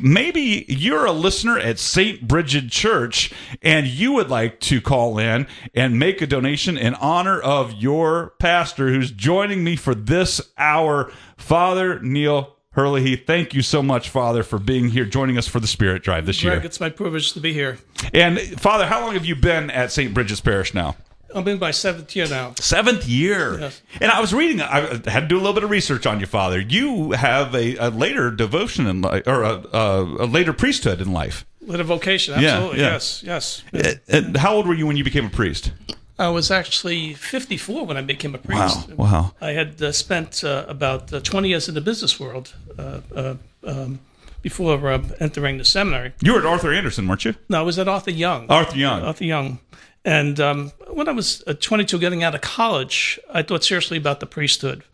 Maybe you're a listener at St. Bridget Church and you would like to call in and make a donation in honor of your pastor who's joining me for this hour, Father Neil Herlihy. Thank you so much, Father, for being here, joining us for the Spirit Drive this Greg, year. it's my privilege to be here. And Father, how long have you been at St. Bridget's Parish now? I'm in my seventh year now. Seventh year. Yes. And I was reading, I had to do a little bit of research on you, Father. You have a, a later devotion in life, or a, a, a later priesthood in life. A vocation, absolutely. yeah. Yes, yes. And- And how old were you when you became a priest? I was actually 54 when I became a priest. Wow, wow. I had uh, spent uh, about uh, 20 years in the business world uh, uh, um, before uh, entering the seminary. You were at Arthur Andersen, weren't you? No, I was at Arthur Young. Arthur Young. Arthur Young. And um, when I was uh, 22 getting out of college, I thought seriously about the priesthood.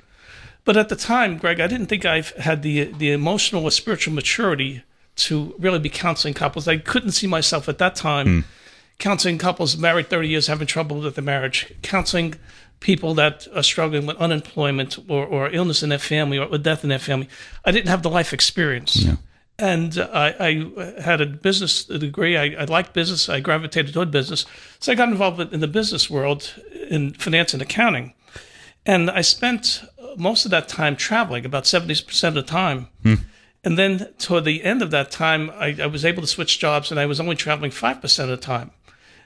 But at the time, Greg, I didn't think I had the the emotional or spiritual maturity to really be counseling couples. I couldn't see myself at that time counseling couples married 30 years having trouble with their marriage, counseling people that are struggling with unemployment or, or illness in their family or death in their family. I didn't have the life experience. And I, I had a business degree. I, I liked business. I gravitated toward business. So I got involved in the business world in finance and accounting. And I spent most of that time traveling, about 70% of the time. Hmm. And then toward the end of that time, I, I was able to switch jobs and I was only traveling 5% of the time.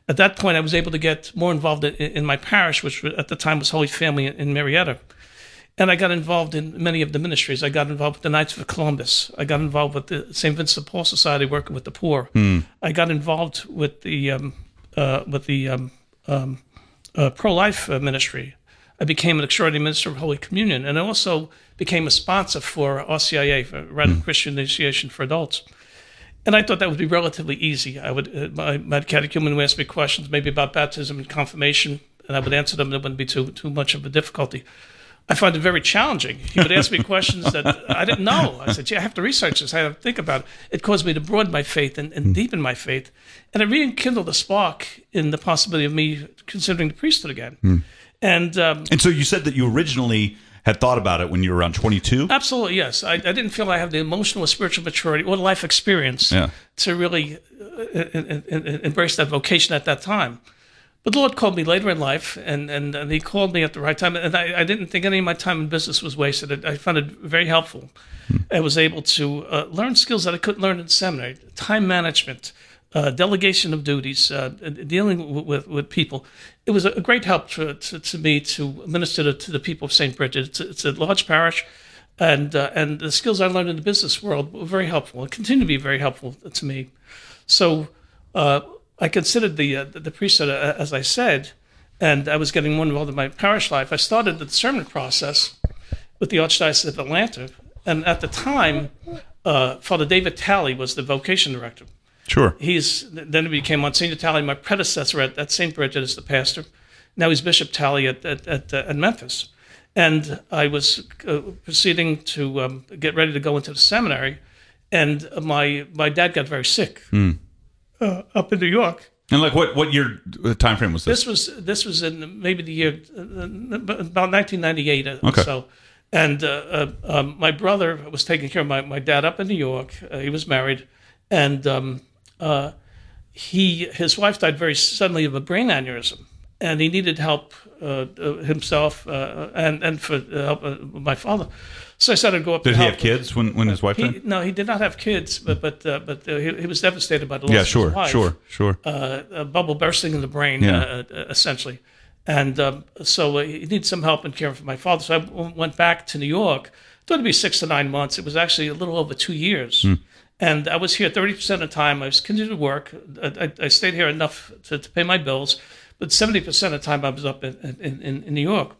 At that point, I was able to get more involved in, in my parish, which at the time was Holy Family in Marietta. And I got involved in many of the ministries. I got involved with the Knights of Columbus. I got involved with the St. Vincent de Paul Society, working with the poor. I got involved with the um, uh, with the um, um, uh, pro-life uh, ministry. I became an extraordinary minister of Holy Communion, and I also became a sponsor for RCIA, for Rite of Christian Initiation for Adults. And I thought that would be relatively easy. I would uh, my, my catechumen would ask me questions, maybe about baptism and confirmation, and I would answer them. It wouldn't be too too much of a difficulty. I find it very challenging. He would ask me questions that I didn't know. I said, "Yeah, I have to research this. I have to think about it." It caused me to broaden my faith and, and hmm. deepen my faith, and it rekindled a spark in the possibility of me considering the priesthood again. Hmm. And um, And so you said that you originally had thought about it when you were around 22? Absolutely, yes. I, I didn't feel I have the emotional or spiritual maturity or life experience Yeah. to really uh, en- en- en- embrace that vocation at that time. But the Lord called me later in life, and, and, and He called me at the right time. And I, I didn't think any of my time in business was wasted. I, I found it very helpful. I was able to uh, learn skills that I couldn't learn in seminary time management, uh, delegation of duties, uh, dealing w- with, with people. It was a great help to, to, to me to minister to, to the people of St. Bridget. It's, a- it's a large parish, and, uh, and the skills I learned in the business world were very helpful and continue to be very helpful to me. So uh, I considered the, uh, the priesthood, uh, as I said, and I was getting more involved in my parish life. I started the discernment process with the Archdiocese of Atlanta, and at the time, uh, Father David Talley was the vocation director. Sure. He's then he became Monsignor Talley, my predecessor at, at St. Bridget as the pastor. Now he's Bishop Talley at at, at, uh, at Memphis, and I was uh, proceeding to um, get ready to go into the seminary, and my my dad got very sick uh, up in New York. And like what what year uh, time frame was this? This was this was in maybe the year uh, about 1998 Okay. so, and uh, uh, um, my brother was taking care of my, my dad up in New York. Uh, he was married, and um, uh, he his wife died very suddenly of a brain aneurysm, and he needed help uh, uh, himself uh, and and for uh, help uh, my father. So I said I'd go up. Did he help have kids when, when his wife He, died? no, he did not have kids, but but uh, but uh, he, he was devastated by the loss Yeah, of sure, his wife Yeah, sure, sure. uh, a bubble bursting in the brain, Yeah. uh, uh, essentially. And um, so uh, he needed some help in caring for my father. So I w- went back to New York. Thought it'd be six to nine months. It was actually a little over two years. And I was here 30% of the time. I was continuing to work. I, I, I stayed here enough to, to pay my bills, but 70% of the time I was up in, in, in New York.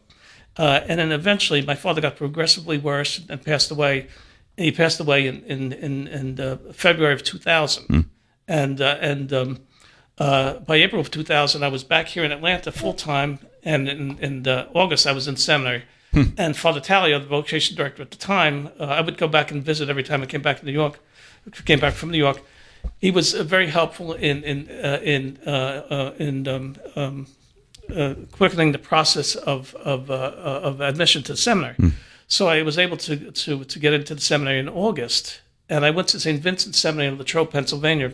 Uh, and then eventually my father got progressively worse and passed away. He passed away in, in, in, in uh, February of 2000. And, uh, and um, uh, by April of 2000, I was back here in Atlanta full time, and in, in uh, August, I was in seminary. And Father Talley, the vocation director at the time, uh, I would go back and visit every time I came back to New York, came back from New York. He was uh, very helpful in in uh, in uh, uh, in um, um, uh, quickening the process of of, uh, uh, of admission to the seminary. So I was able to to to get into the seminary in August, and I went to St. Vincent Seminary in Latrobe, Pennsylvania,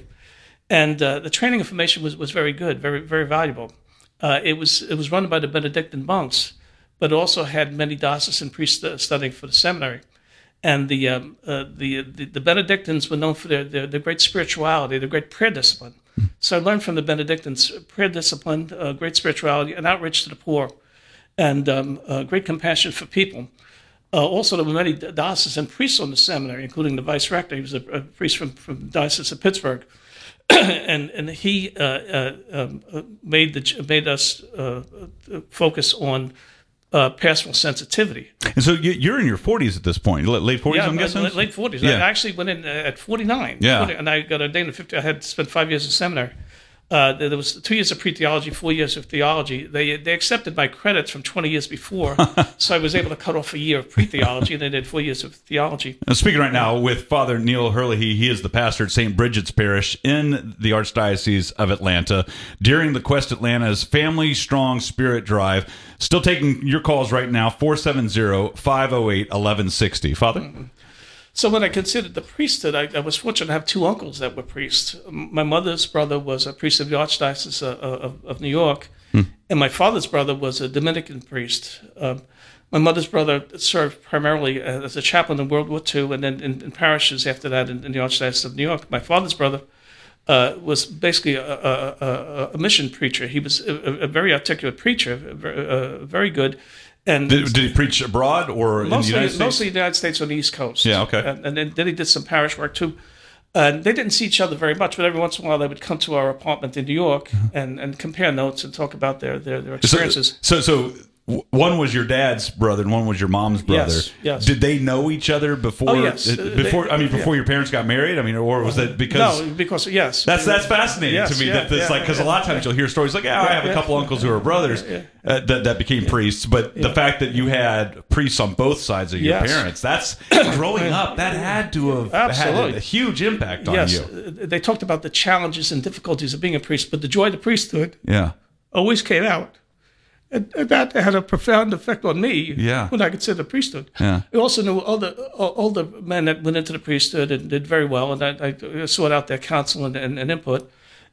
and uh, the training information was, was very good, very very valuable. Uh, it was it was run by the Benedictine monks, but also had many diocesan priests studying for the seminary. And the, um, uh, the, the, the Benedictines were known for their, their, their, great spirituality, their great prayer discipline. So I learned from the Benedictines prayer discipline, uh, great spirituality, and outreach to the poor, and um, uh, great compassion for people. Uh, also, there were many diocesan priests on the seminary, including the vice rector. He was a, a priest from, from the Diocese of Pittsburgh. and and he uh, uh, um, made the made us focus on uh, pastoral sensitivity. And so you're in your 40s at this point, late 40s, yeah, I'm guessing? Late 40s. Yeah. I actually went in at 49. Yeah. 40, and I got ordained at 50. I had spent five years in seminary. Uh, there was two years of pre-theology, four years of theology. They they accepted my credits from 20 years before, so I was able to cut off a year of pre-theology, and they did four years of theology. I'm speaking right now with Father Neil Herlihy, He is the pastor at St. Bridget's Parish in the Archdiocese of Atlanta. During the Quest Atlanta's Family Strong Spirit Drive, still taking your calls right now, 470-508-1160. Father? Mm-hmm. So when I considered the priesthood, I, I, was fortunate to have two uncles that were priests. My mother's brother was a priest of the Archdiocese of, of, of New York, hmm. and my father's brother was a Dominican priest. Um, my mother's brother served primarily as a chaplain in World War II, and then in, in parishes after that in, in, the Archdiocese of New York. My father's brother uh, was basically a, a, a, a, mission preacher. He was a, very articulate preacher, very, uh, very good and did, did, he preach abroad or mostly, in the United States? Mostly the United States on the East Coast. Yeah, okay. And, and then, then, he did some parish work too. And they didn't see each other very much, but every once in a while they would come to our apartment in New York mm-hmm. and, and compare notes and talk about their, their, their experiences. So, so, so one was your dad's brother and one was your mom's brother. Yes, yes. Did they know each other before? Oh, yes. Uh, before I mean, before yeah. your parents got married. I mean, or was it because? No, because yes. That's that's fascinating yes, to me. Yeah, that it's yeah, like because a lot of times you'll hear stories like, "Yeah, I have a couple uncles who are brothers uh, that that became priests," but the fact that you had priests on both sides of your yes. parents, that's growing up. That had to have Absolutely. had a huge impact on yes. you. They talked about the challenges and difficulties of being a priest, but the joy of the priesthood, yeah, always came out and, that had a profound effect on me yeah. when I considered the priesthood. Yeah. I also knew all the all the men that went into the priesthood and did very well, and I, I sought out their counsel and, and, and input.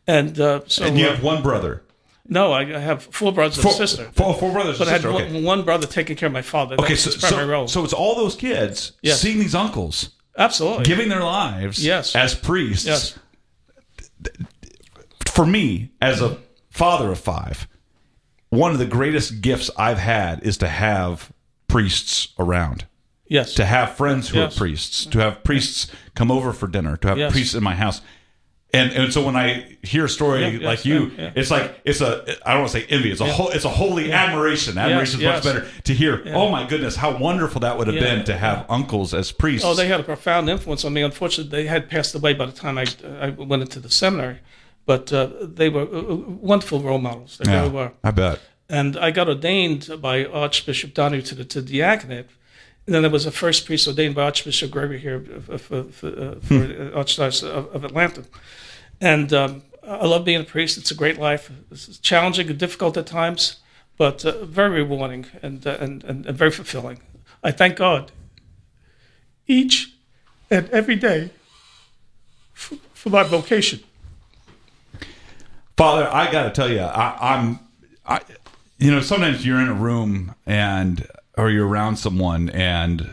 And uh, so, and you uh, have one brother. No, I have four brothers and four, a sister. Four, four brothers but and. I had okay. one, one, brother taking care of my father. okay, so, so, so, it's all those kids yes. seeing these uncles. Absolutely. Giving their lives yes. as priests. Yes. For me, as a father of five, one of the greatest gifts I've had is to have priests around. Yes. To have friends who yes. are priests, to have priests come over for dinner, to have yes. priests in my house. And and so when I hear a story yeah, like yes, you, yeah, yeah. it's like it's a I don't want to say envy. It's a whole it's a holy admiration. Admiration is much better to hear. Oh my goodness, how wonderful that would have been to have uncles as priests. Oh, they had a profound influence on me. Unfortunately, they had passed away by the time I I went into the seminary but uh, they were uh, wonderful role models. They yeah, really were. I bet. And I got ordained by Archbishop Donoghue to the to diaconate. And then there was a first priest ordained by Archbishop Gregory here for, for, for, uh, for hmm. Archdiocese of, of, Atlanta. And um, I love being a priest. It's a great life. It's challenging and difficult at times, but uh, very rewarding and, uh, and, and, and very fulfilling. I thank God each and every day for, for my vocation. Father, I got to tell you, I, I'm, I, you know, sometimes you're in a room and or you're around someone and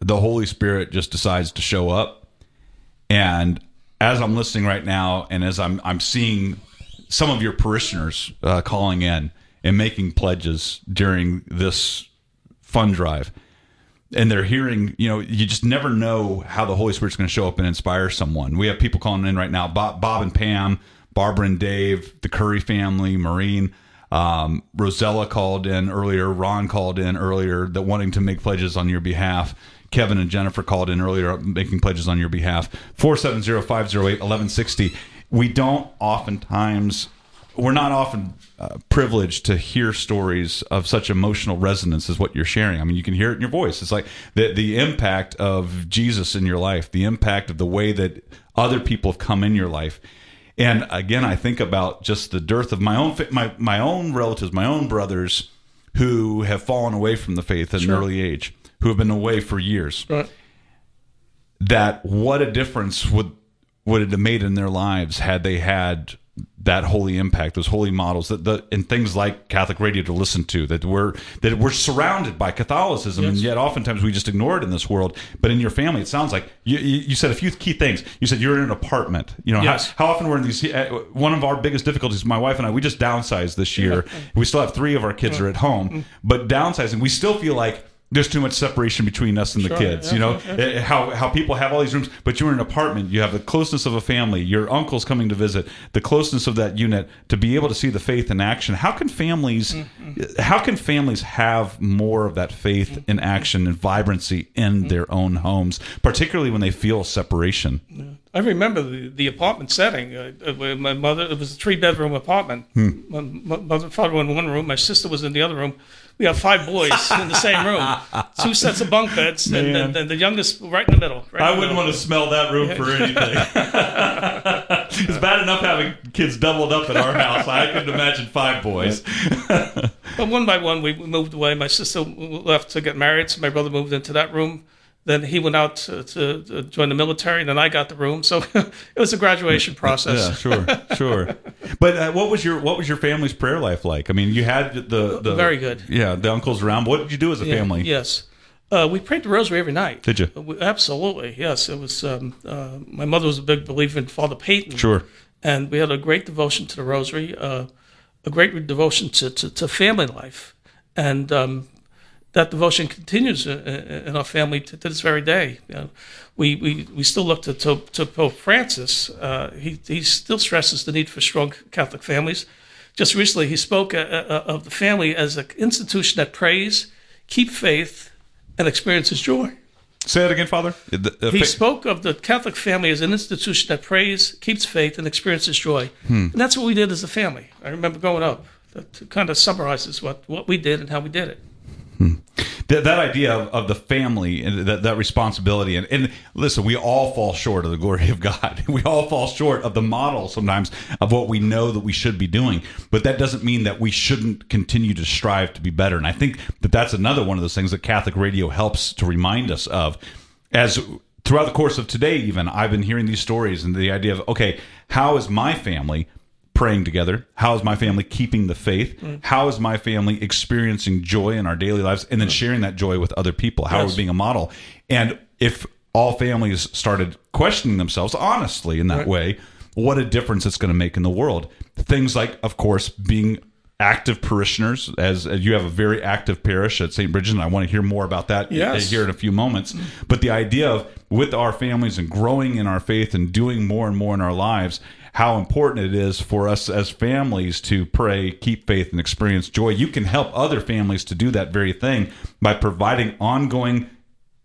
the Holy Spirit just decides to show up. And as I'm listening right now, and as I'm I'm seeing some of your parishioners uh, calling in and making pledges during this fund drive, and they're hearing, you know, you just never know how the Holy Spirit's going to show up and inspire someone. We have people calling in right now, Bob, Bob and Pam Barbara and Dave, the Curry family, Maureen. Um, Rosella called in earlier. Ron called in earlier that wanting to make pledges on your behalf. Kevin and Jennifer called in earlier making pledges on your behalf. 470-508-1160. We don't oftentimes, we're not often uh, privileged to hear stories of such emotional resonance as what you're sharing. I mean, you can hear it in your voice. It's like the, the impact of Jesus in your life, the impact of the way that other people have come in your life. And again, I think about just the dearth of my own my my own relatives, my own brothers who have fallen away from the faith at sure. an early age, who have been away for years. Right. that what a difference would would it have made in their lives had they had that holy impact, those holy models, that the and things like Catholic radio to listen to, that we're that we're surrounded by Catholicism, and yet oftentimes we just ignore it in this world. But in your family, it sounds like you, you, said a few key things. You said you're in an apartment. You know, Yes. how, how often we're in these. uh, One of our biggest difficulties, my wife and I, we just downsized this year. We still have three of our kids are at home, but downsizing, we still feel like. There's too much separation between us and the kids, you know. Uh, How how people have all these rooms, but you're in an apartment. You have the closeness of a family. Your uncle's coming to visit. The closeness of that unit to be able to see the faith in action. How can families, how can families have more of that faith in action and vibrancy in their own homes, particularly when they feel separation? I remember the, the apartment setting. Uh, where my mother, it was a three bedroom apartment. My, my mother and father were in one room. My sister was in the other room. We have five boys in the same room, two sets of bunk beds, and, Man. and, and the youngest right in the middle. Right in the middle. to smell that room for anything. it's bad enough having kids doubled up at our house. I couldn't imagine five boys. But one by one, we moved away. My sister left to get married, so my brother moved into that room. Then he went out to, to, to join the military, and then I got the room. So it was a graduation process. Yeah, sure, sure. But uh, what was your what was your family's prayer life like? I mean, you had the, the Very good. Yeah, the uncles around. What did you do as a Yeah, family? Yes. Uh, we prayed the rosary every night. Did you? We- absolutely, yes. It was. Um, uh, my mother was a big believer in Father Peyton. Sure. And we had a great devotion to the rosary, uh, a great devotion to, to, to family life. And um, that devotion continues in, in our family to, to this very day. You know, we, we, we still look to, to, to Pope Francis. Uh, he, he still stresses the need for strong Catholic families. Just recently, he spoke uh, uh, of the family as an institution that prays, keep faith, and experiences joy. Say that again, Father. The- the He fa- spoke of the Catholic family as an institution that prays, keeps faith, and experiences joy. Hmm. And that's what we did as a family. I remember growing up. That kind of summarizes what, what we did and how we did it. Hmm. that, that idea of, of the family and that, that responsibility and, and listen we all fall short of the glory of god. We all fall short of the model sometimes of what we know that we should be doing. But that doesn't mean that we shouldn't continue to strive to be better. And i think that that's another one of those things that catholic radio helps to remind us of. As throughout the course of today even i've been hearing these stories and the idea of okay how is my family praying together? How is my family keeping the faith? Mm. How is my family experiencing joy in our daily lives and then mm. sharing that joy with other people? How are we being a model? And if all families started questioning themselves honestly in that way, what a difference it's going to make in the world. Things like, of course, being active parishioners, as, as you have a very active parish at St. Bridget, and I want to hear more about that Yes. Uh, here in a few moments. Mm. But the idea of with our families and growing in our faith and doing more and more in our lives, how important it is for us as families to pray, keep faith, and experience joy. You can help other families to do that very thing by providing ongoing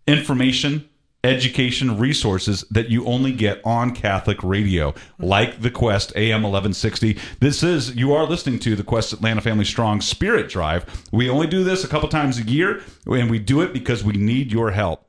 information, education, resources that you only get on Catholic radio, like the Quest AM 1160. This is, you are listening to the Quest Atlanta Family Strong Spirit Drive. We only do this a couple times a year, and we do it because we need your help.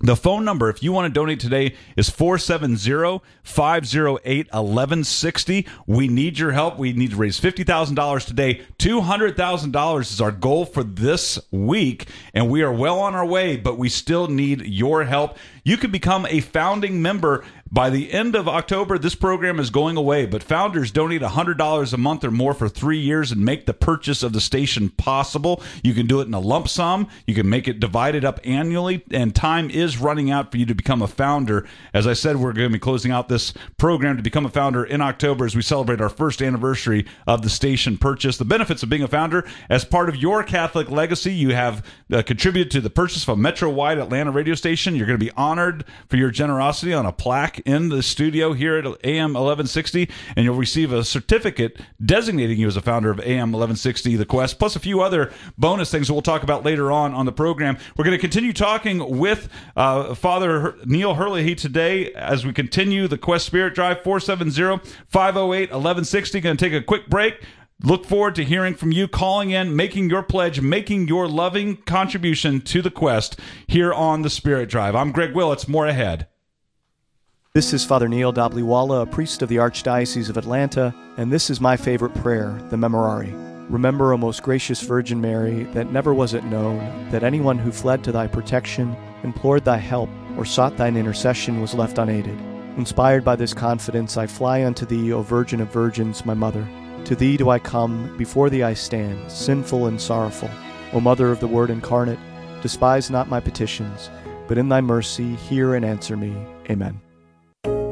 The phone number, if you want to donate today, is 470 508 1160. We need your help. We need to raise $50,000 today. $200,000 is our goal for this week, and we are well on our way, but we still need your help. You can become a founding member by the end of October. This program is going away, but founders donate $100 a month or more for three years and make the purchase of the station possible. You can do it in a lump sum, you can make it divided up annually, and time is running out for you to become a founder. As I said, we're going to be closing out this program to become a founder in October as we celebrate our first anniversary of the station purchase. The benefits of being a founder as part of your Catholic legacy, you have uh, contributed to the purchase of a Metro wide Atlanta radio station. You're going to be honored for your generosity on a plaque in the studio here at AM 1160, and you'll receive a certificate designating you as a founder of AM 1160 The Quest, plus a few other bonus things that we'll talk about later on on the program. We're going to continue talking with uh, Father Neil Herlihy today as we continue the Quest Spirit Drive 470 508 1160. Going to take a quick break. Look forward to hearing from you, calling in, making your pledge, making your loving contribution to the quest here on the Spirit Drive. I'm Greg Willits. More ahead. This is Father Neil Dhabliwala, a priest of the Archdiocese of Atlanta, and this is my favorite prayer, the Memorare. Remember, O most gracious Virgin Mary, that never was it known that anyone who fled to thy protection, implored thy help, or sought thine intercession was left unaided. Inspired by this confidence, I fly unto thee, O Virgin of Virgins, my mother. To thee do I come, before thee I stand, sinful and sorrowful. O Mother of the Word incarnate, despise not my petitions, but in thy mercy hear and answer me. Amen.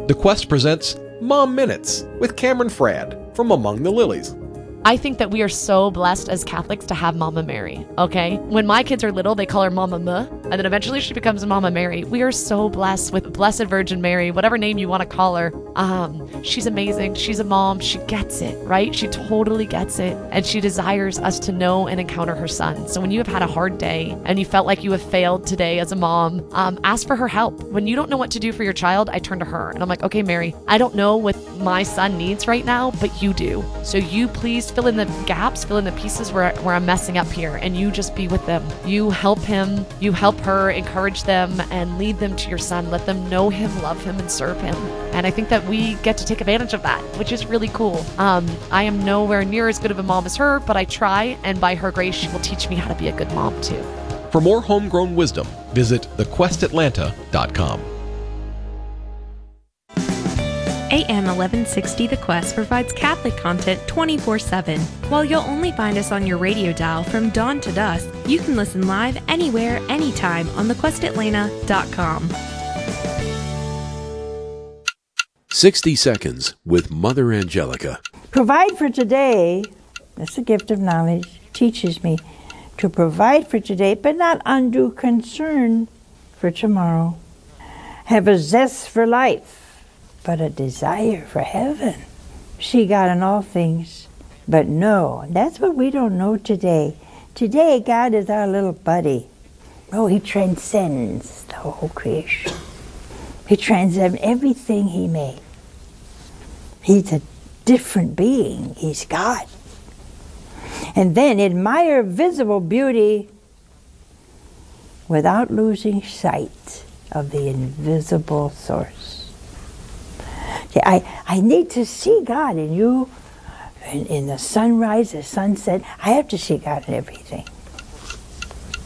The Quest presents Mom Minutes with Cameron Frad from Among the Lilies. I think that we are so blessed as Catholics to have Mama Mary, okay? When my kids are little, they call her Mama M, and then eventually she becomes Mama Mary. We are so blessed with Blessed Virgin Mary, whatever name you want to call her. Um, she's amazing. She's a mom. She gets it, right? She totally gets it. And she desires us to know and encounter her son. So when you have had a hard day and you felt like you have failed today as a mom, um, ask for her help. When you don't know what to do for your child, I turn to her and I'm like, okay, Mary, I don't know what my son needs right now, but you do. So you please fill in the gaps, fill in the pieces where, where I'm messing up here, and you just be with them. You help him, you help her, encourage them, and lead them to your son. Let them know him, love him, and serve him. And I think that we get to take advantage of that, which is really cool. Um, I am nowhere near as good of a mom as her, but I try, and by her grace, she will teach me how to be a good mom too. For more homegrown wisdom, visit thequestatlanta.com. AM 1160 The Quest provides Catholic content 24 7. While you'll only find us on your radio dial from dawn to dusk, you can listen live anywhere, anytime on thequestatlanta.com. 60 Seconds with Mother Angelica. Provide for today, that's the gift of knowledge, teaches me to provide for today, but not undue concern for tomorrow. Have a zest for life but a desire for heaven. See God in all things, but no, that's what we don't know today. Today, God is our little buddy. Oh, He transcends the whole creation. He transcends everything He made. He's a different being. He's God. And then admire visible beauty without losing sight of the invisible source. I, I need to see God in you, in, in the sunrise, the sunset. I have to see God in everything.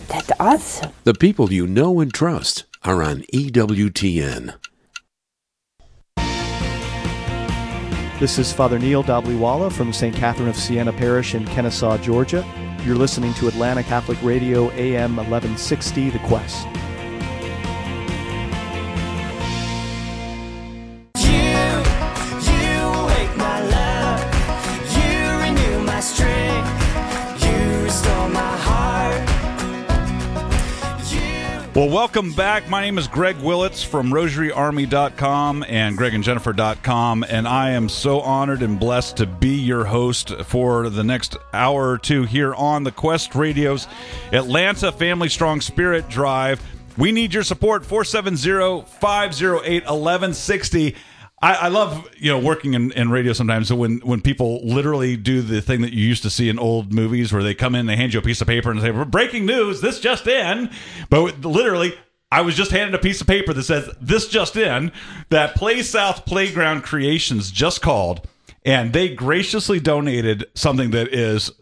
That's awesome. The people you know and trust are on EWTN. This is Father Neil Dhabliwala from St. Catherine of Siena Parish in Kennesaw, Georgia. You're listening to Atlanta Catholic Radio AM 1160 The Quest. Well, welcome back. My name is Greg Willits from RosaryArmy.com and GregandJennifer.com, and I am so honored and blessed to be your host for the next hour or two here on the Quest Radio's Atlanta Family Strong Spirit Drive. We need your support 470 508 1160. I, I, love you know working in, in radio sometimes. When when people literally do the thing that you used to see in old movies, where they come in, they hand you a piece of paper and say, "Breaking news! This just in!" But literally, I was just handed a piece of paper that says, "This just in." That Play South Playground Creations just called, and they graciously donated something that is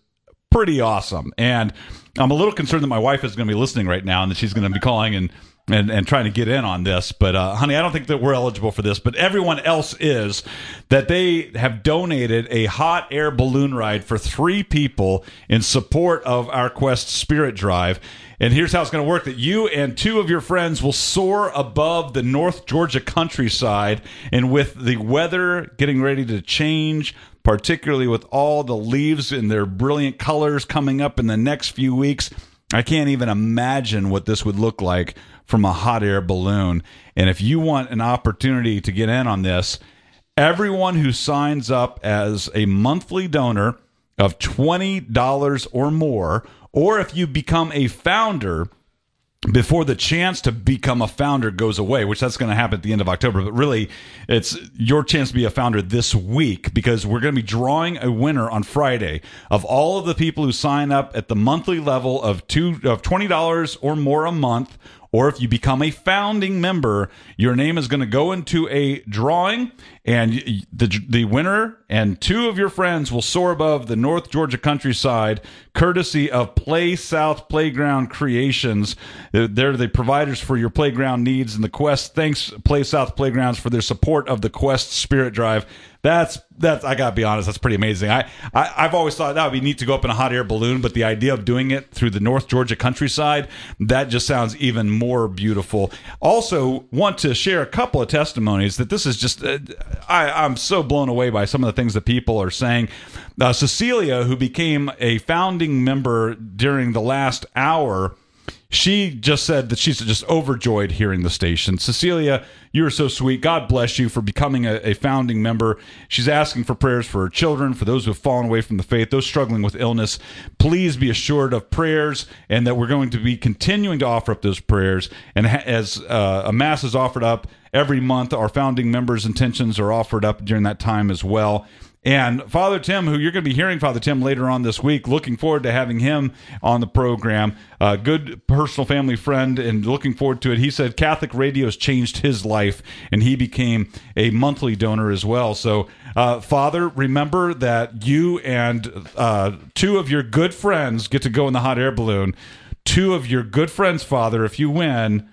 pretty awesome. And I'm a little concerned that my wife is going to be listening right now and that she's going to be calling and and, and trying to get in on this. But, uh, honey, I don't think that we're eligible for this, but everyone else is. That they have donated a hot air balloon ride for three people in support of our Quest Spirit Drive. And here's how it's going to work that you and two of your friends will soar above the North Georgia countryside. And with the weather getting ready to change, particularly with all the leaves in their brilliant colors coming up in the next few weeks, I can't even imagine what this would look like from a hot air balloon. And if you want an opportunity to get in on this, everyone who signs up as a monthly donor of $20 or more, or if you become a founder before the chance to become a founder goes away, which that's going to happen at the end of October. But really, it's your chance to be a founder this week because we're going to be drawing a winner on Friday of all of the people who sign up at the monthly level of two of twenty dollars or more a month or if you become a founding member, your name is going to go into a drawing, and the the winner and two of your friends will soar above the North Georgia countryside, courtesy of Play South Playground Creations. They're- They're the providers for your playground needs, and the Quest thanks Play South Playgrounds for their support of the Quest Spirit Drive. That's that's I gotta be honest, that's pretty amazing. I, I I've always thought that would be neat to go up in a hot air balloon, but the idea of doing it through the North Georgia countryside, that just sounds even more beautiful. Also, want to share a couple of testimonies that this is just uh, I I'm so blown away by some of the things that people are saying. Uh, Cecilia, who became a founding member during the last hour she just said that she's just overjoyed hearing the station. Cecilia, you are so sweet. God bless you for becoming a, a founding member. She's asking for prayers for her children, for those who have fallen away from the faith, those struggling with illness. Please be assured of prayers and that we're going to be continuing to offer up those prayers. And as uh, a mass is offered up every month, our founding members' intentions are offered up during that time as well. And Father Tim, who you're going to be hearing Father Tim later on this week, looking forward to having him on the program. A good personal family friend and looking forward to it. He said Catholic radio has changed his life and he became a monthly donor as well. So, uh, Father, remember that you and uh, two of your good friends get to go in the hot air balloon. Two of your good friends, Father, if you win,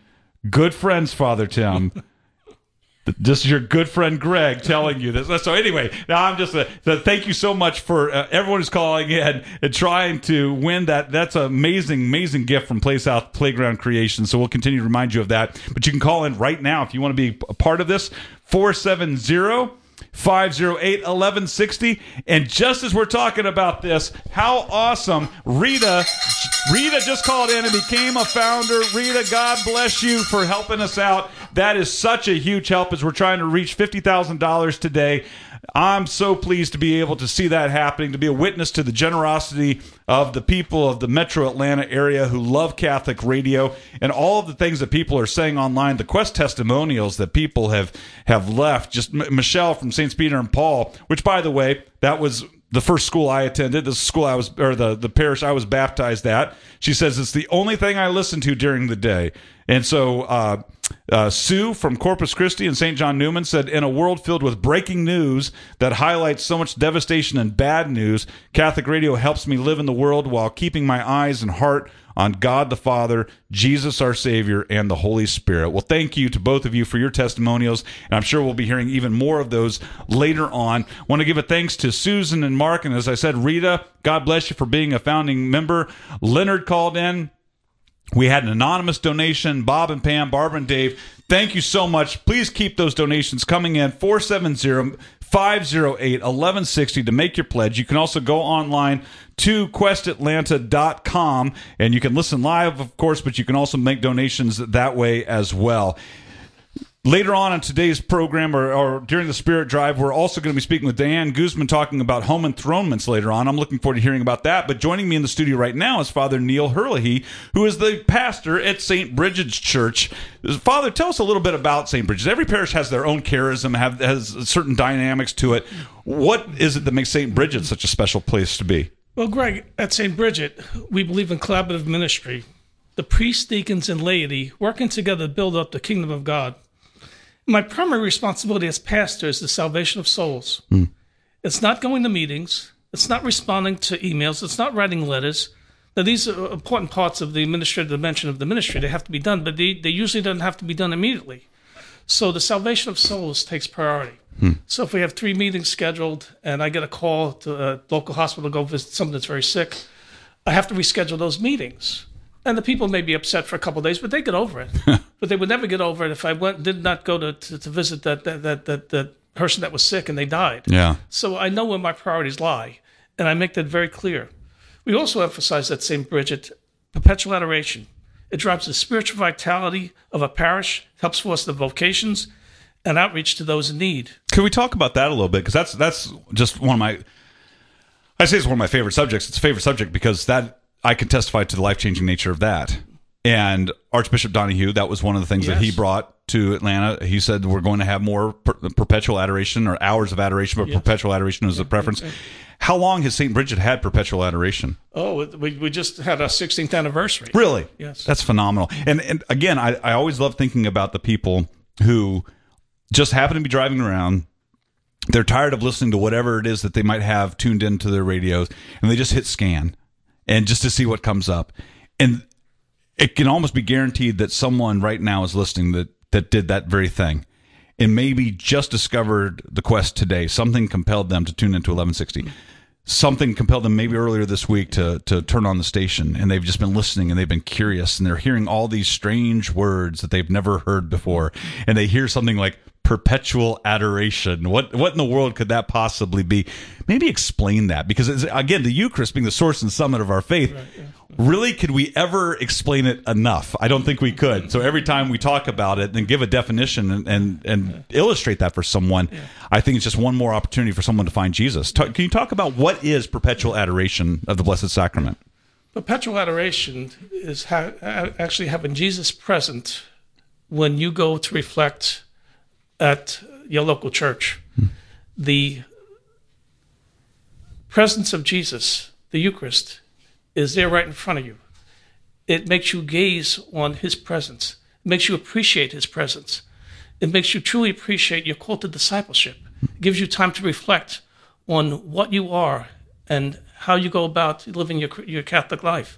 good friends, Father Tim. This is your good friend Greg telling you this. So anyway, now I'm just uh, so thank you so much for uh, everyone who's calling in and trying to win that. That's an amazing, amazing gift from Play South Playground Creation. So we'll continue to remind you of that. But you can call in right now if you want to be a part of this. 470 508 1160. And just as we're talking about this, how awesome Rita Rita just called in and became a founder. Rita, God bless you for helping us out. That is such a huge help as we're trying to reach $50,000 today. I'm so pleased to be able to see that happening, to be a witness to the generosity of the people of the metro Atlanta area who love Catholic radio and all of the things that people are saying online, the quest testimonials that people have have left. Just M- Michelle from St. Peter and Paul, which by the way, that was the first school I attended, the school I was, or the, the parish I was baptized at. She says it's the only thing I listen to during the day. And so, uh, uh, Sue from Corpus Christi and St. John Neumann said, In a world filled with breaking news that highlights so much devastation and bad news, Catholic radio helps me live in the world while keeping my eyes and heart on God the Father, Jesus our Savior, and the Holy Spirit. Well, thank you to both of you for your testimonials, and I'm sure we'll be hearing even more of those later on. I want to give a thanks to Susan and Mark, and as I said, Rita, God bless you for being a founding member. Leonard called in. We had an anonymous donation. Bob and Pam, Barbara and Dave, thank you so much. Please keep those donations coming in. 470 508 1160 to make your pledge. You can also go online to questatlanta.com and you can listen live, of course, but you can also make donations that way as well. Later on in today's program, or, or, during the Spirit Drive, we're also going to be speaking with Diane Guzman talking about home enthronements later on. I'm looking forward to hearing about that. But joining me in the studio right now is Father Neil Herlihy, who is the pastor at St. Bridget's Church. Father, tell us a little bit about St. Bridget's. Every parish has their own charism, have has certain dynamics to it. What is it that makes St. Bridget such a special place to be? Well, Greg, at St. Bridget, we believe in collaborative ministry. The priests, deacons, and laity working together to build up the kingdom of God. My primary responsibility as pastor is the salvation of souls. Mm. It's not going to meetings. It's not responding to emails. It's not writing letters. Now, these are important parts of the administrative dimension of the ministry. They have to be done, but they, they usually don't have to be done immediately. So the salvation of souls takes priority. Hmm. So if we have three meetings scheduled and I get a call to a local hospital to go visit someone that's very sick, I have to reschedule those meetings. And the people may be upset for a couple of days, but they get over it. but they would never get over it if I went did not go to, to, to visit that, that that that that person that was sick and they died. Yeah. So I know where my priorities lie, and I make that very clear. We also emphasize that St. Bridget perpetual adoration. It drives the spiritual vitality of a parish, helps foster vocations, and outreach to those in need. Can we talk about that a little bit? Because that's that's just one of my. I say it's one of my favorite subjects. It's a favorite subject because that I can testify to the life changing nature of that. And Archbishop Donoghue, that was one of the things that he brought to Atlanta, he said we're going to have more per- perpetual adoration or hours of adoration, but perpetual adoration was a preference. How long has St. Bridget had perpetual adoration? Oh, we, we just had our 16th anniversary. Really? Yes. That's phenomenal. And and again, I, I always love thinking about the people who just happen to be driving around. They're tired of listening to whatever it is that they might have tuned into their radios, and they just hit scan, and just to see what comes up. And it can almost be guaranteed that someone right now is listening that that did that very thing, and maybe just discovered the quest today. Something compelled them to tune into 1160 something compelled them maybe earlier this week to to turn on the station and they've just been listening and they've been curious and they're hearing all these strange words that they've never heard before and they hear something like perpetual adoration. What what in the world could that possibly be? Maybe explain that because again the eucharist being the source and summit of our faith really could we ever explain it enough? I don't think we could. So every time we talk about it and give a definition and and, and illustrate that for someone. I think it's just one more opportunity for someone to find jesus. Ta- can you talk about what is perpetual adoration of the blessed sacrament? Perpetual adoration is ha- actually having Jesus present when you go to reflect at your local church. The presence of Jesus, the Eucharist, is there right in front of you. It makes you gaze on his presence, it makes you appreciate his presence, it makes you truly appreciate your call to discipleship, it gives you time to reflect on what you are and how you go about living your, your Catholic life.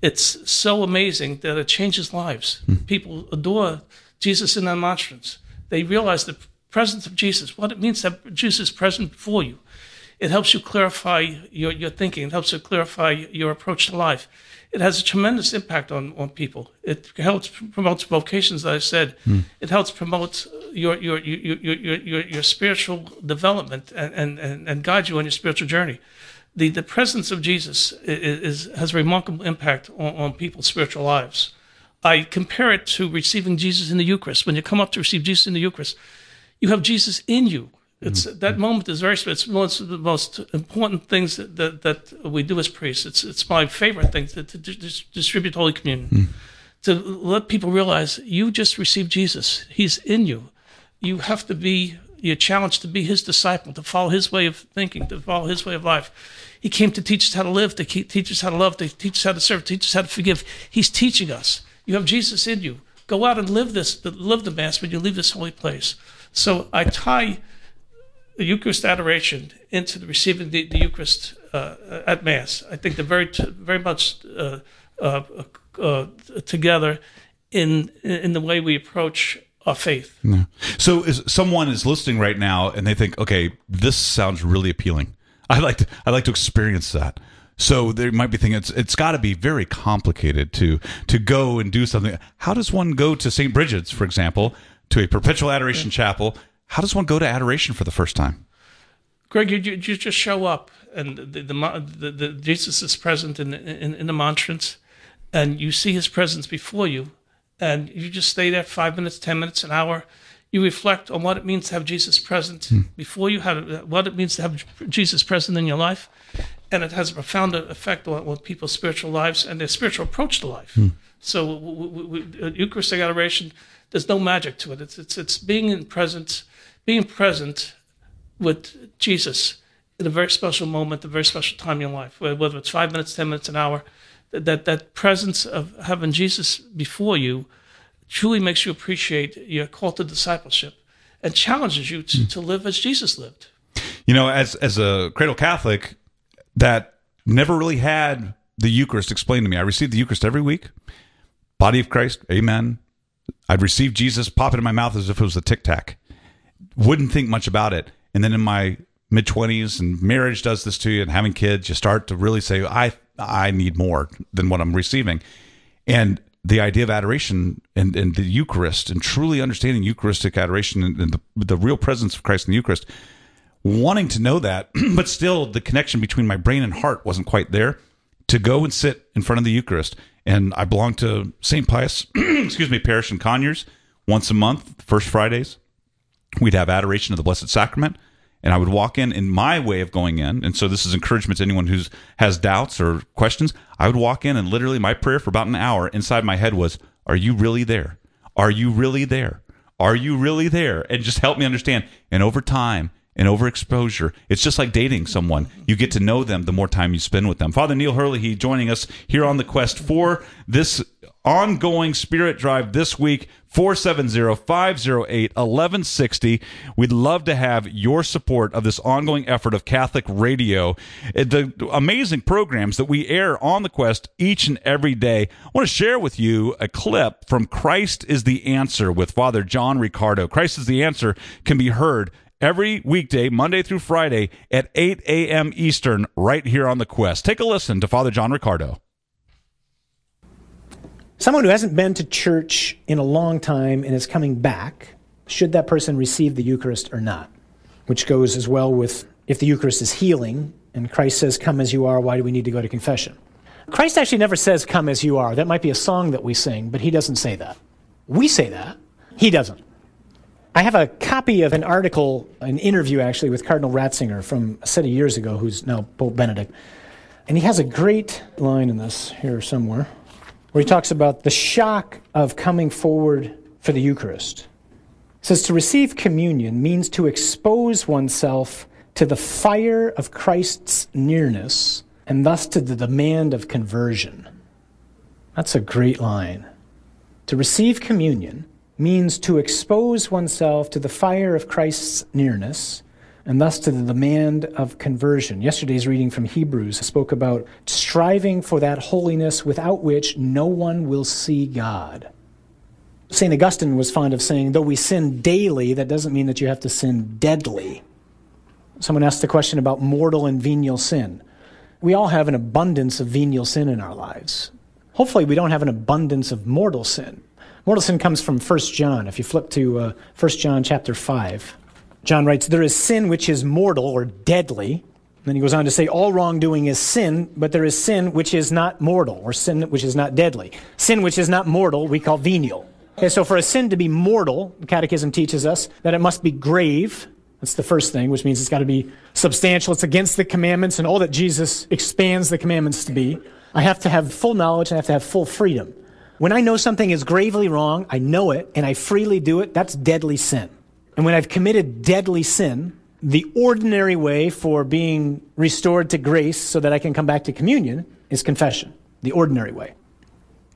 It's so amazing that it changes lives. Hmm. People adore Jesus in their monstrance. They realize the presence of Jesus, what it means that Jesus is present before you. It helps you clarify your, your thinking. It helps you clarify your approach to life. It has a tremendous impact on, on people. It helps promotes vocations, as I said. Hmm. It helps promote your your your your your, your, spiritual development and, and, and, and guide you on your spiritual journey. The the presence of Jesus is, is has a remarkable impact on, on people's spiritual lives. I compare it to receiving Jesus in the Eucharist. When you come up to receive Jesus in the Eucharist, you have Jesus in you. It's mm-hmm. that moment is very special. It's one of the most important things that, that, that we do as priests. It's it's my favorite thing to, to dis- distribute Holy Communion, hmm. to let people realize you just received Jesus. He's in you. You have to be you're challenged to be His disciple, to follow His way of thinking, to follow His way of life. He came to teach us how to live, to teach us how to love, to teach us how to serve, to teach us how to forgive. He's teaching us. You have Jesus in you. Go out and live this, live the Mass when you leave this holy place. So I tie the Eucharist adoration into the receiving the, the Eucharist uh, at Mass. I think they're very, t- very much uh, uh, uh, together in in the way we approach our faith. So, is someone is listening right now and they think, okay, this sounds really appealing. I like to, I like to experience that. So they might be thinking it's it's got to be very complicated to to go and do something. How does one go to St. Bridget's, for example, to a perpetual adoration chapel? How does one go to adoration for the first time? Greg, you, you, you just show up, and the, the, the, the Jesus is present in, in in the monstrance, and you see His presence before you, and you just stay there five minutes, ten minutes, an hour. You reflect on what it means to have Jesus present hmm. before you, how to, what it means to have Jesus present in your life, and it has a profound effect on, on people's spiritual lives and their spiritual approach to life. So, w- w- w- uh, Eucharistic adoration, there's no magic to it. It's it's it's being in presence, being present with Jesus in a very special moment, a very special time in your life, whether it's five minutes, ten minutes, an hour. That that, presence of having Jesus before you truly makes you appreciate your call to discipleship and challenges you to, to live as Jesus lived. You know, as as a cradle Catholic that never really had the Eucharist explained to me. I received the Eucharist every week. Body of Christ, amen. I'd receive Jesus, pop it in my mouth as if it was a tic tac. Wouldn't think much about it. And then in my mid twenties and marriage does this to you and having kids, you start to really say, I I need more than what I'm receiving. And the idea of adoration and, and the Eucharist and truly understanding Eucharistic adoration and, and the, the real presence of Christ in the Eucharist, wanting to know that, but still the connection between my brain and heart wasn't quite there to go and sit in front of the Eucharist. And I belong to St. Pius, excuse me, parish in Conyers once a month, first Fridays. We'd have adoration of the Blessed Sacrament. And I would walk in in my way of going in. And so this is encouragement to anyone who's has doubts or questions. I would walk in and literally my prayer for about an hour inside my head was, Are you really there? Are you really there? Are you really there? And just help me understand. And over time and overexposure, it's just like dating someone. You get to know them the more time you spend with them. Father Neil Herlihy, he joining us here on the quest for this ongoing spirit drive this week 470-508-1160 we'd love to have your support of this ongoing effort of catholic radio. Uh, the amazing programs that we air on the quest each and every day. I want to share with you a clip from christ is the answer with father john riccardo. Christ is the answer can be heard every weekday monday through friday at 8 a.m eastern right here on the quest take a listen to father john riccardo Someone who hasn't been to church in a long time and is coming back, should that person receive the Eucharist or not? Which goes as well with if the Eucharist is healing and Christ says, Come as you are, why do we need to go to confession? Christ actually never says, Come as you are. That might be a song that we sing, but he doesn't say that. We say that, he doesn't. I have a copy of an article, an interview actually, with Cardinal Ratzinger from a set of years ago, who's now Pope Benedict. And he has a great line in this here somewhere where he talks about the shock of coming forward for the Eucharist. It says to receive communion means to expose oneself to the fire of Christ's nearness and thus to the demand of conversion. That's a great line. To receive communion means to expose oneself to the fire of Christ's nearness and thus to the demand of conversion. Yesterday's reading from Hebrews spoke about striving for that holiness without which no one will see God. St. Augustine was fond of saying, though we sin daily, that doesn't mean that you have to sin deadly. Someone asked the question about mortal and venial sin. We all have an abundance of venial sin in our lives. Hopefully, we don't have an abundance of mortal sin. Mortal sin comes from 1 John. If you flip to uh, 1 John chapter 5, John writes, There is sin which is mortal or deadly. Then he goes on to say, All wrongdoing is sin, but there is sin which is not mortal, or sin which is not deadly. Sin which is not mortal, we call venial. Okay, so for a sin to be mortal, the Catechism teaches us that it must be grave. That's the first thing, which means it's got to be substantial. It's against the commandments and all that Jesus expands the commandments to be. I have to have full knowledge and I have to have full freedom. When I know something is gravely wrong, I know it, and I freely do it, that's deadly sin. And when I've committed deadly sin, the ordinary way for being restored to grace so that I can come back to communion is confession, the ordinary way.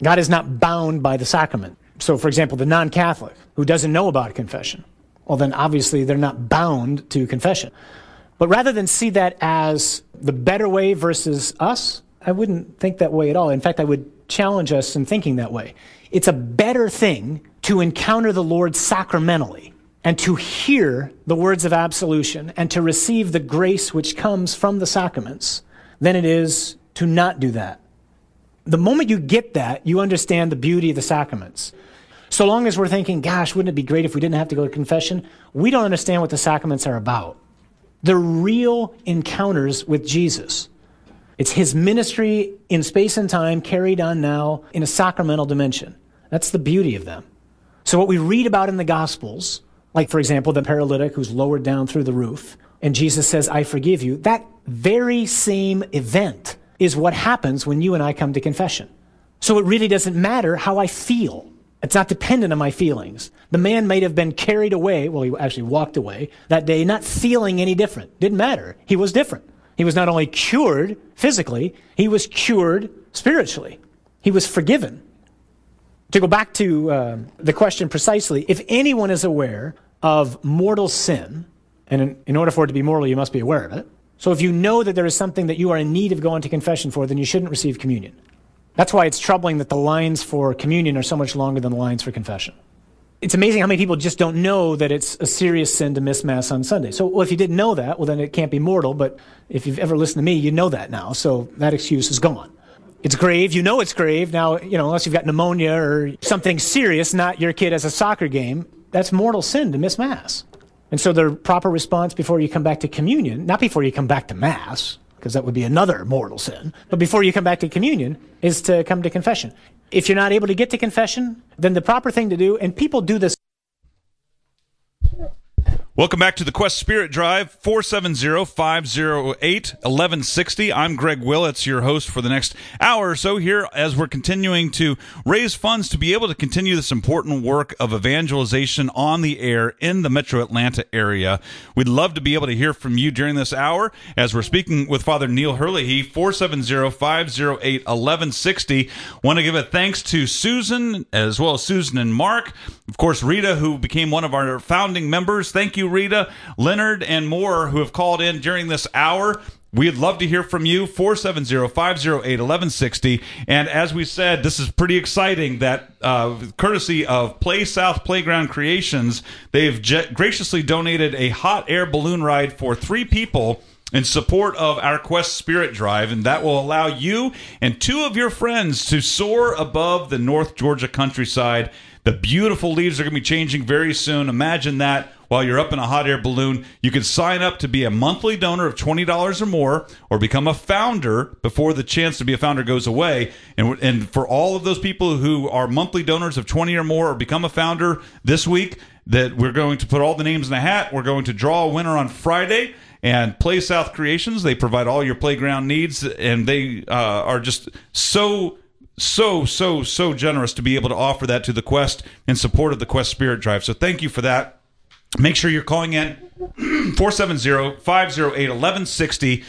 God is not bound by the sacrament. So, for example, the non Catholic who doesn't know about confession, well, then obviously they're not bound to confession. But rather than see that as the better way versus us, I wouldn't think that way at all. In fact, I would challenge us in thinking that way. It's a better thing to encounter the Lord sacramentally and to hear the words of absolution and to receive the grace which comes from the sacraments than it is to not do that. The moment you get that, you understand the beauty of the sacraments. So long as we're thinking, gosh, wouldn't it be great if we didn't have to go to confession? We don't understand what the sacraments are about. They're real encounters with Jesus. It's his ministry in space and time carried on now in a sacramental dimension. That's the beauty of them. So, what we read about in the Gospels, like for example, the paralytic who's lowered down through the roof, and Jesus says, I forgive you, that very same event is what happens when you and I come to confession. So, it really doesn't matter how I feel. It's not dependent on my feelings. The man might have been carried away, well, he actually walked away that day, not feeling any different. Didn't matter. He was different. He was not only cured physically, he was cured spiritually. He was forgiven. To go back to uh, the question precisely, if anyone is aware of mortal sin, and in, in order for it to be mortal, you must be aware of it. So if you know that there is something that you are in need of going to confession for, then you shouldn't receive communion. That's why it's troubling that the lines for communion are so much longer than the lines for confession. It's amazing how many people just don't know that it's a serious sin to miss Mass on Sunday. So, well, if you didn't know that, well, then it can't be mortal. But if you've ever listened to me, you know that now. So that excuse is gone. It's grave. You know it's grave. Now, you know, unless you've got pneumonia or something serious, not your kid has a soccer game, that's mortal sin to miss Mass. And so the proper response before you come back to communion, not before you come back to Mass, because that would be another mortal sin. But before you come back to communion is to come to confession. If you're not able to get to confession, then the proper thing to do, and people do this. Welcome back to the Quest Spirit Drive, 470-508-1160. I'm Greg Willits, your host for the next hour or so here as we're continuing to raise funds to be able to continue this important work of evangelization on the air in the metro Atlanta area. We'd love to be able to hear from you during this hour as we're speaking with Father Neil Herlihy, 470-508-1160. Want to give a thanks to Susan as well as Susan and Mark. Of course, Rita, who became one of our founding members. Thank you, Rita, Leonard, and more who have called in during this hour. We'd love to hear from you, 470-508-1160. And as we said, this is pretty exciting that uh, courtesy of Play South Playground Creations, they've j- graciously donated a hot air balloon ride for three people in support of our Quest Spirit Drive, and that will allow you and two of your friends to soar above the North Georgia countryside. The beautiful leaves are going to be changing very soon. Imagine that while you're up in a hot air balloon. You can sign up to be a monthly donor of $20 or more or become a founder before the chance to be a founder goes away. And, and for all of those people who are monthly donors of 20 or more or become a founder this week, that we're going to put all the names in a hat. We're going to draw a winner on Friday and Play South Creations. They provide all your playground needs, and they uh, are just so so so so generous to be able to offer that to the Quest in support of the Quest Spirit Drive. So thank you for that. Make sure you're calling in 470-508-1160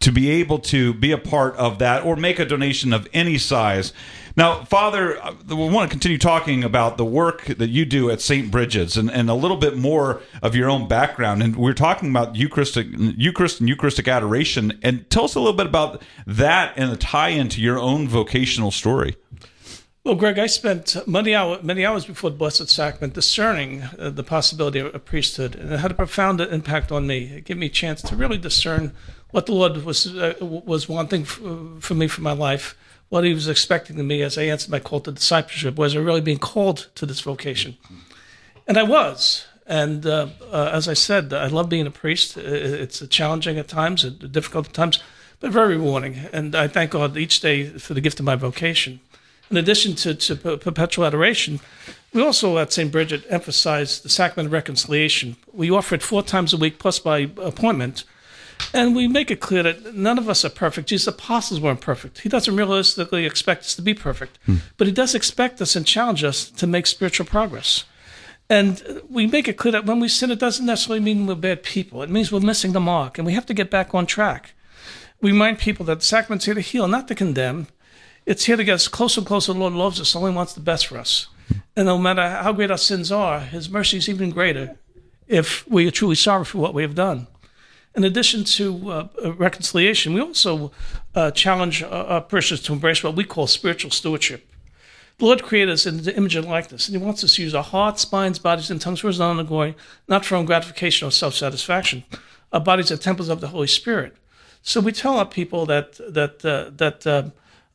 to be able to be a part of that or make a donation of any size. Now, Father, uh, we want to continue talking about the work that you do at St. Brigid's and, and a little bit more of your own background. And we're talking about Eucharistic, Eucharist and Eucharistic adoration. And tell us a little bit about that and the tie into your own vocational story. Well, Greg, I spent many, hour, many hours before the Blessed Sacrament discerning uh, the possibility of a priesthood, and it had a profound impact on me. It gave me a chance to really discern what the Lord was uh, was wanting for, for me for my life, what He was expecting of me as I answered my call to discipleship. Was I really being called to this vocation? And I was. And uh, uh, as I said, I love being a priest. It's challenging at times, difficult at times, but very rewarding. And I thank God each day for the gift of my vocation in addition to, to perpetual adoration, we also at St. Brigid emphasize the sacrament of reconciliation. We offer it four times a week plus by appointment. And we make it clear that none of us are perfect. Jesus' apostles weren't perfect. He doesn't realistically expect us to be perfect, hmm. but he does expect us and challenge us to make spiritual progress. And we make it clear that when we sin, it doesn't necessarily mean we're bad people. It means we're missing the mark, and we have to get back on track. We remind people that the sacrament's here to heal, not to condemn it's here to get us closer and closer. The Lord loves us, only wants the best for us. And no matter how great our sins are, His mercy is even greater if we are truly sorry for what we have done. In addition to uh, uh reconciliation, we also uh, challenge our parishioners to embrace what we call spiritual stewardship. The Lord created us in the image and likeness, and He wants us to use our hearts, minds, bodies, and tongues for His own glory, not for own gratification or self satisfaction. Our bodies are temples of the Holy Spirit. So we tell our people that that uh, that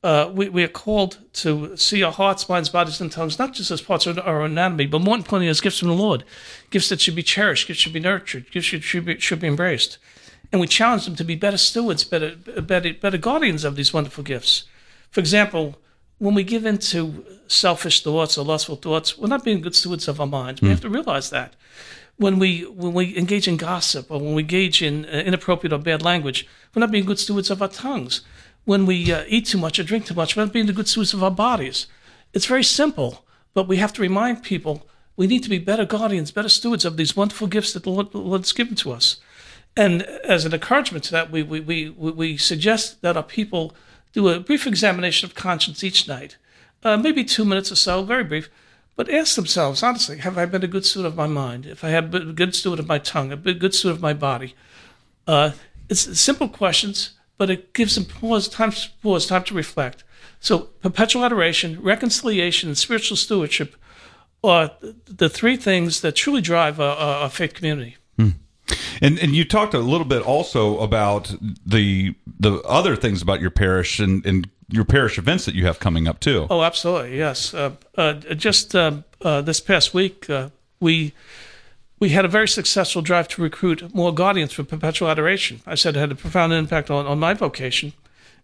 uh, we, we are called to see our hearts, minds, bodies, and tongues, not just as parts of our anatomy, but more importantly as gifts from the Lord. Gifts that should be cherished, gifts should be nurtured, gifts should, should, be, should be embraced. And we challenge them to be better stewards, better, better, better guardians of these wonderful gifts. For example, when we give in to selfish thoughts or lustful thoughts, we're not being good stewards of our minds. We mm. have to realize that. When we when we engage in gossip or when we engage in uh, inappropriate or bad language, we're not being good stewards of our tongues when we uh, eat too much or drink too much, we're not being the good stewards of our bodies. It's very simple, but we have to remind people we need to be better guardians, better stewards of these wonderful gifts that the Lord, has given to us. And as an encouragement to that, we, we, we, we suggest that our people do a brief examination of conscience each night, uh, maybe two minutes or so, very brief, but ask themselves honestly, have I been a good steward of my mind? If I have been a good steward of my tongue, a good steward of my body? Uh, it's simple questions but it gives them pause, time to pause, time to reflect. So perpetual adoration, reconciliation, and spiritual stewardship are the three things that truly drive a, faith community. Hmm. And and you talked a little bit also about the the other things about your parish and, and your parish events that you have coming up too. Oh, absolutely, yes. Uh, uh, just uh, uh this past week, uh, we we had a very successful drive to recruit more guardians for perpetual adoration. I said it had a profound impact on, on my vocation,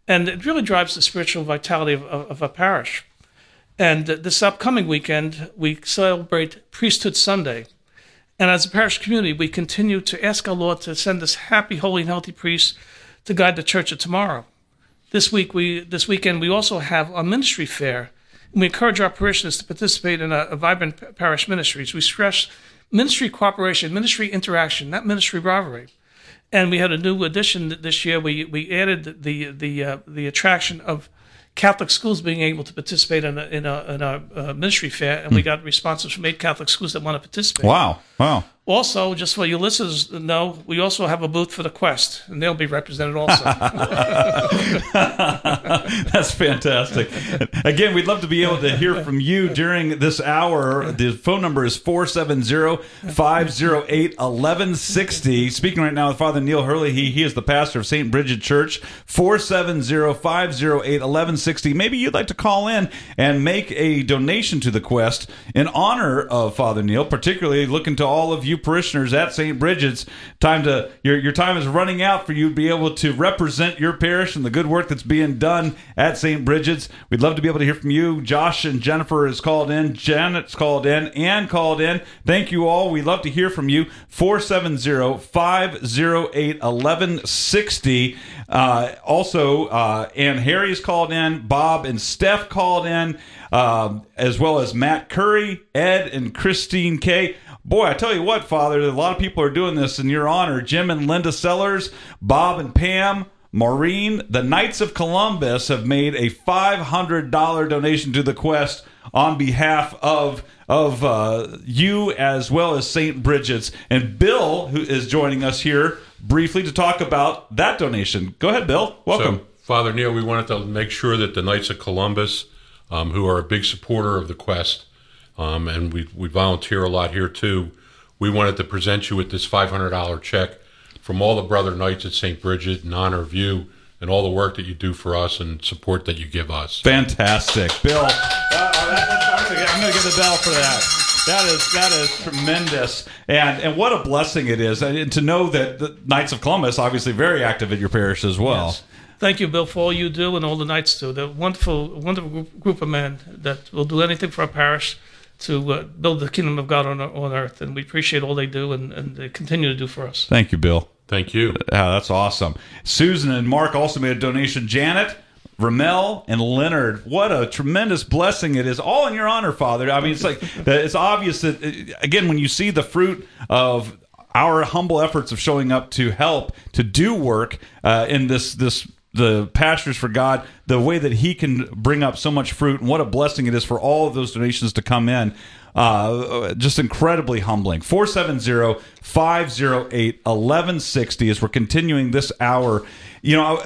and it really drives the spiritual vitality of, of, of a parish. And this upcoming weekend, we celebrate Priesthood Sunday. And as a parish community, we continue to ask our Lord to send us happy, holy, and healthy priests to guide the church of tomorrow. This week, we this weekend, we also have a ministry fair. And we encourage our parishioners to participate in a, a vibrant parish ministries. We stress ministry cooperation, ministry interaction, not ministry rivalry. And we had a new addition this year. We we added the the uh, the attraction of Catholic schools being able to participate in a, in a, in a uh, ministry fair, and we got responses from eight Catholic schools that want to participate. Wow. Wow. Also, just for your listeners know, we also have a booth for the Quest, and they'll be represented also. That's fantastic. Again, we'd love to be able to hear from you during this hour. The phone number is 470-508-1160. Speaking right now with Father Neil Herlihy, he, he is the pastor of St. Brigid Church, 470-508-1160. Maybe you'd like to call in and make a donation to the Quest in honor of Father Neil, particularly looking to all of you parishioners at St. Brigid's. Time to your your time is running out for you to be able to represent your parish and the good work that's being done at St. Brigid's. We'd love to be able to hear from you. Josh and Jennifer is called in. Janet's called in. Ann called in. Thank you all. We'd love to hear from you. 470-508-1160. Uh, also, uh, Ann Harry's called in. Bob and Steph called in. Um, as well as Matt Curry, Ed, and Christine K. Boy, I tell you what, Father, a lot of people are doing this in your honor. Jim and Linda Sellers, Bob and Pam, Maureen, the Knights of Columbus have made a $500 donation to the Quest on behalf of of uh, you as well as St. Brigid's. And Bill, who is joining us here briefly to talk about that donation. Go ahead, Bill. Welcome. So, Father Neil, we wanted to make sure that the Knights of Columbus, um, who are a big supporter of the Quest, um, and we, we volunteer a lot here too, we wanted to present you with this $500 check from all the brother knights at St. Brigid in honor of you and all the work that you do for us and support that you give us. Fantastic, Bill. I'm going to give the bell for that. That is that is tremendous, and and what a blessing it is, and to know that the Knights of Columbus obviously very active in your parish as well. Yes. Thank you, Bill, for all you do and all the Knights do. They're a wonderful, wonderful group of men that will do anything for our parish to uh, build the kingdom of God on, on earth, and we appreciate all they do and, and they continue to do for us. Thank you, Bill. Thank you. Yeah, that's awesome. Susan and Mark also made a donation. Janet, Ramel, and Leonard. What a tremendous blessing it is. All in your honor, Father. I mean, it's like it's obvious that again when you see the fruit of our humble efforts of showing up to help to do work uh, in this this the pastures for God, the way that He can bring up so much fruit, and what a blessing it is for all of those donations to come in. Uh, just incredibly humbling. 470 508 1160 as we're continuing this hour. You know,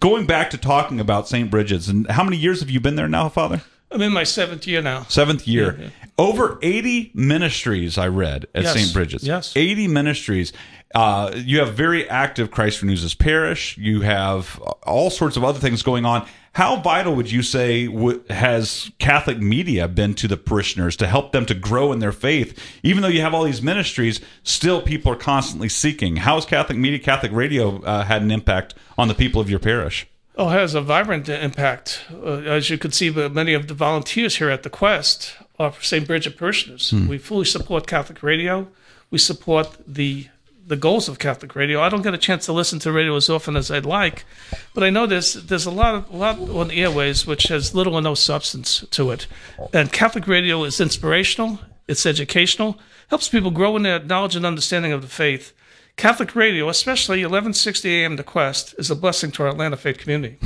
going back to talking about St. Brigid's, and how many years have you been there now, Father? I'm in my seventh year now. Seventh year. Yeah, yeah. Over 80 ministries, I read, at Yes. St. Brigid's. Yes. 80 ministries. Uh, you have very active Christ Renews Parish. You have all sorts of other things going on. How vital would you say w- has Catholic media been to the parishioners to help them to grow in their faith? Even though you have all these ministries, still people are constantly seeking. How has Catholic media, Catholic radio uh, had an impact on the people of your parish? Oh, it has a vibrant impact. Uh, as you can see, but many of the volunteers here at the Quest are St. Brigid parishioners. We fully support Catholic radio. We support the the goals of Catholic radio. I don't get a chance to listen to radio as often as I'd like, but I know there's there's a lot of, a lot on the airways which has little or no substance to it. And Catholic radio is inspirational. It's educational. Helps people grow in their knowledge and understanding of the faith. Catholic radio, especially 1160 AM The Quest, is a blessing to our Atlanta faith community.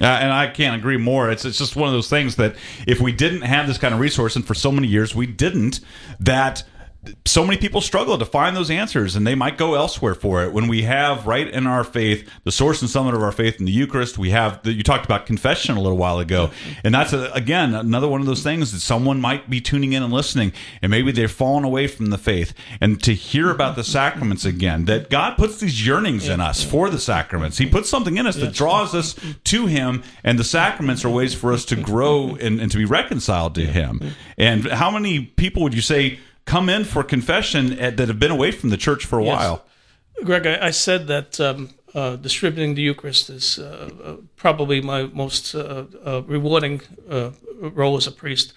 Uh, and I can't agree more. It's it's just one of those things that if we didn't have this kind of resource, and for so many years we didn't, that so many people struggle to find those answers, and they might go elsewhere for it. When we have right in our faith, the source and summit of our faith in the Eucharist, we have the, you talked about confession a little while ago, and that's a, again another one of those things that someone might be tuning in and listening, and maybe they're fallen away from the faith, and to hear about the sacraments again, that God puts these yearnings in us for the sacraments. He puts something in us that draws us to Him, and the sacraments are ways for us to grow and, and to be reconciled to Him. And how many people would you say? Come in for confession at, that have been away from the church for a Yes. while. Greg, I, I said that um, uh, distributing the Eucharist is uh, uh, probably my most uh, uh, rewarding uh, role as a priest.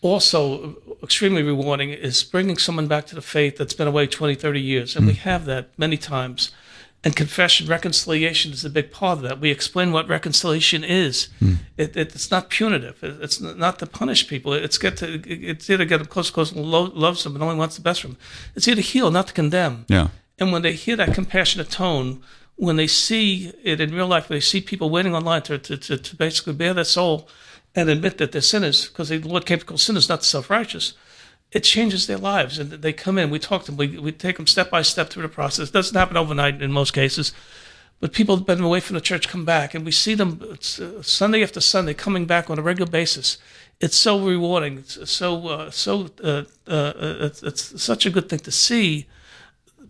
Also, extremely rewarding is bringing someone back to the faith that's been away 20, 30 years. And we have that many times. And confession, reconciliation is a big part of that. We explain what reconciliation is. Hmm. It, it, it's not punitive. It, it's not to punish people. It's get to it's to get them close, close, and lo- loves them, and only wants the best for them. It's here to heal, not to condemn. Yeah. And when they hear that compassionate tone, when they see it in real life, when they see people waiting online to, to, to, to basically bare their soul and admit that they're sinners, because the Lord came to call sinners, not self righteous. It changes their lives, and they come in. We talk to them. We, we take them step by step through the process. It doesn't happen overnight in most cases, but people have been away from the church come back, and we see them uh, Sunday after Sunday coming back on a regular basis. It's so rewarding. It's so uh, so uh, uh, it's, it's such a good thing to see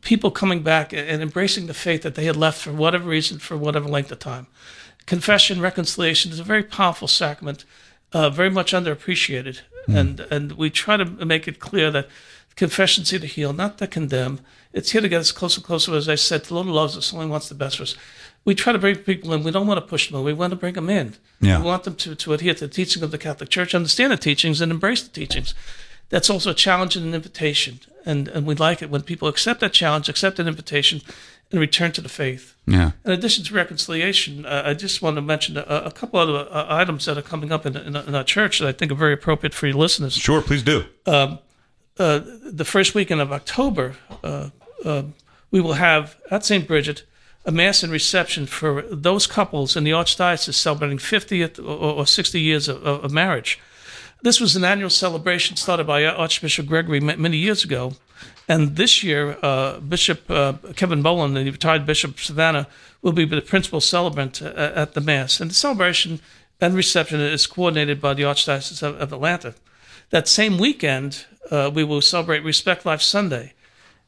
people coming back and embracing the faith that they had left for whatever reason, for whatever length of time. Confession, reconciliation is a very powerful sacrament, uh, very much underappreciated, Hmm. and and we try to make it clear that confession's here to heal, not to condemn. It's here to get us closer and closer. As I said, the Lord loves us, only wants the best for us. We try to bring people in. We don't want to push them in. We want to bring them in. Yeah. We want them to, to adhere to the teaching of the Catholic Church, understand the teachings, and embrace the teachings. That's also a challenge and an invitation. And, and we like it when people accept that challenge, accept an invitation, and return to the faith. Yeah. In addition to reconciliation, uh, I just want to mention a, a couple other uh, items that are coming up in, in, in our church that I think are very appropriate for your listeners. Sure, please do. Um, uh, the first weekend of October, uh, uh, we will have at St. Brigid a mass and reception for those couples in the Archdiocese celebrating 50th or, or 60 years of, of of marriage. This was an annual celebration started by Archbishop Gregory many years ago. And this year, uh, Bishop uh, Kevin Boland, the retired Bishop of Savannah, will be the principal celebrant uh, at the Mass. And the celebration and reception is coordinated by the Archdiocese of, Atlanta. That same weekend, uh, we will celebrate Respect Life Sunday,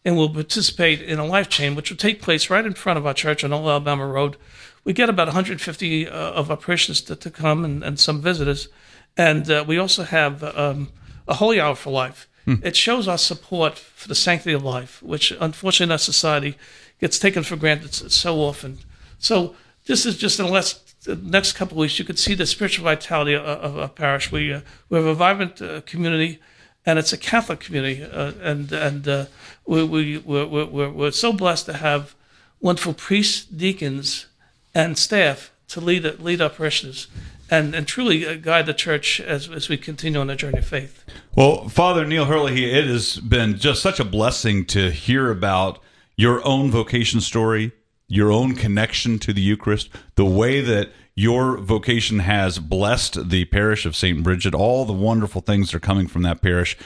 and we'll participate in a life chain, which will take place right in front of our church on Old Alabama Road. We get about 150 uh, of our parishioners to, to come and, and some visitors. And uh, we also have um, a Holy Hour for Life. It shows our support for the sanctity of life, which unfortunately in our society gets taken for granted so often. So this is just in the last the next couple of weeks, you could see the spiritual vitality of, our parish. We uh, we have a vibrant uh, community, and it's a Catholic community, uh, and and uh, we we we're, we're, we're, we're so blessed to have wonderful priests, deacons, and staff to lead lead our parishioners, and and truly uh, guide the church as as we continue on the journey of faith. Well, Father Neil Herlihy, it has been just such a blessing to hear about your own vocation story, your own connection to the Eucharist, the way that your vocation has blessed the parish of St. Brigid, all the wonderful things that are coming from that parish.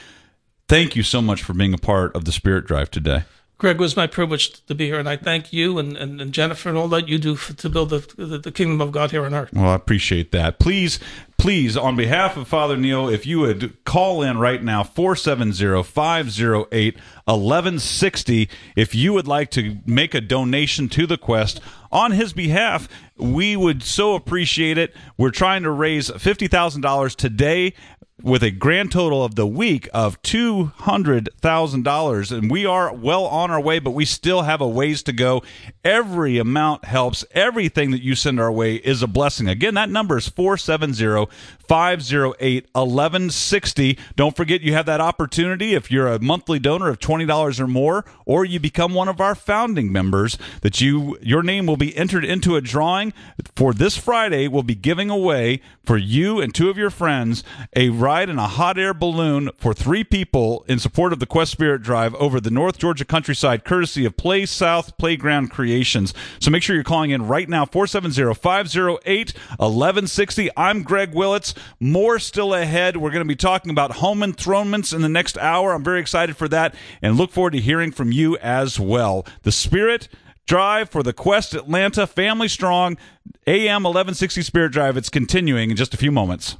Thank you so much for being a part of the Spirit Drive today. Greg, it was my privilege to be here, and I thank you and, and, and Jennifer and all that you do for, to build the, the the kingdom of God here on earth. Well, I appreciate that. Please, please, on behalf of Father Neil, if you would call in right now, 470 508 1160, if you would like to make a donation to the quest on his behalf, we would so appreciate it. We're trying to raise $50,000 today with a grand total of the week of $200,000. And we are well on our way, but we still have a ways to go. Every amount helps. Everything that you send our way is a blessing. Again, that number is 470 508 1160. Don't forget you have that opportunity if you're a monthly donor of $20 or more, or you become one of our founding members, that you your name will be entered into a drawing for this Friday. We'll be giving away for you and two of your friends a ride in a hot air balloon for three people in support of the Quest Spirit Drive over the North Georgia countryside, courtesy of Play South Playground Creations. So make sure you're calling in right now, 470 508 1160. I'm Greg Willits. More still ahead. We're going to be talking about home enthronements in the next hour. I'm very excited for that and look forward to hearing from you as well. The Spirit Drive for the Quest Atlanta Family Strong AM 1160 Spirit Drive. It's continuing in just a few moments.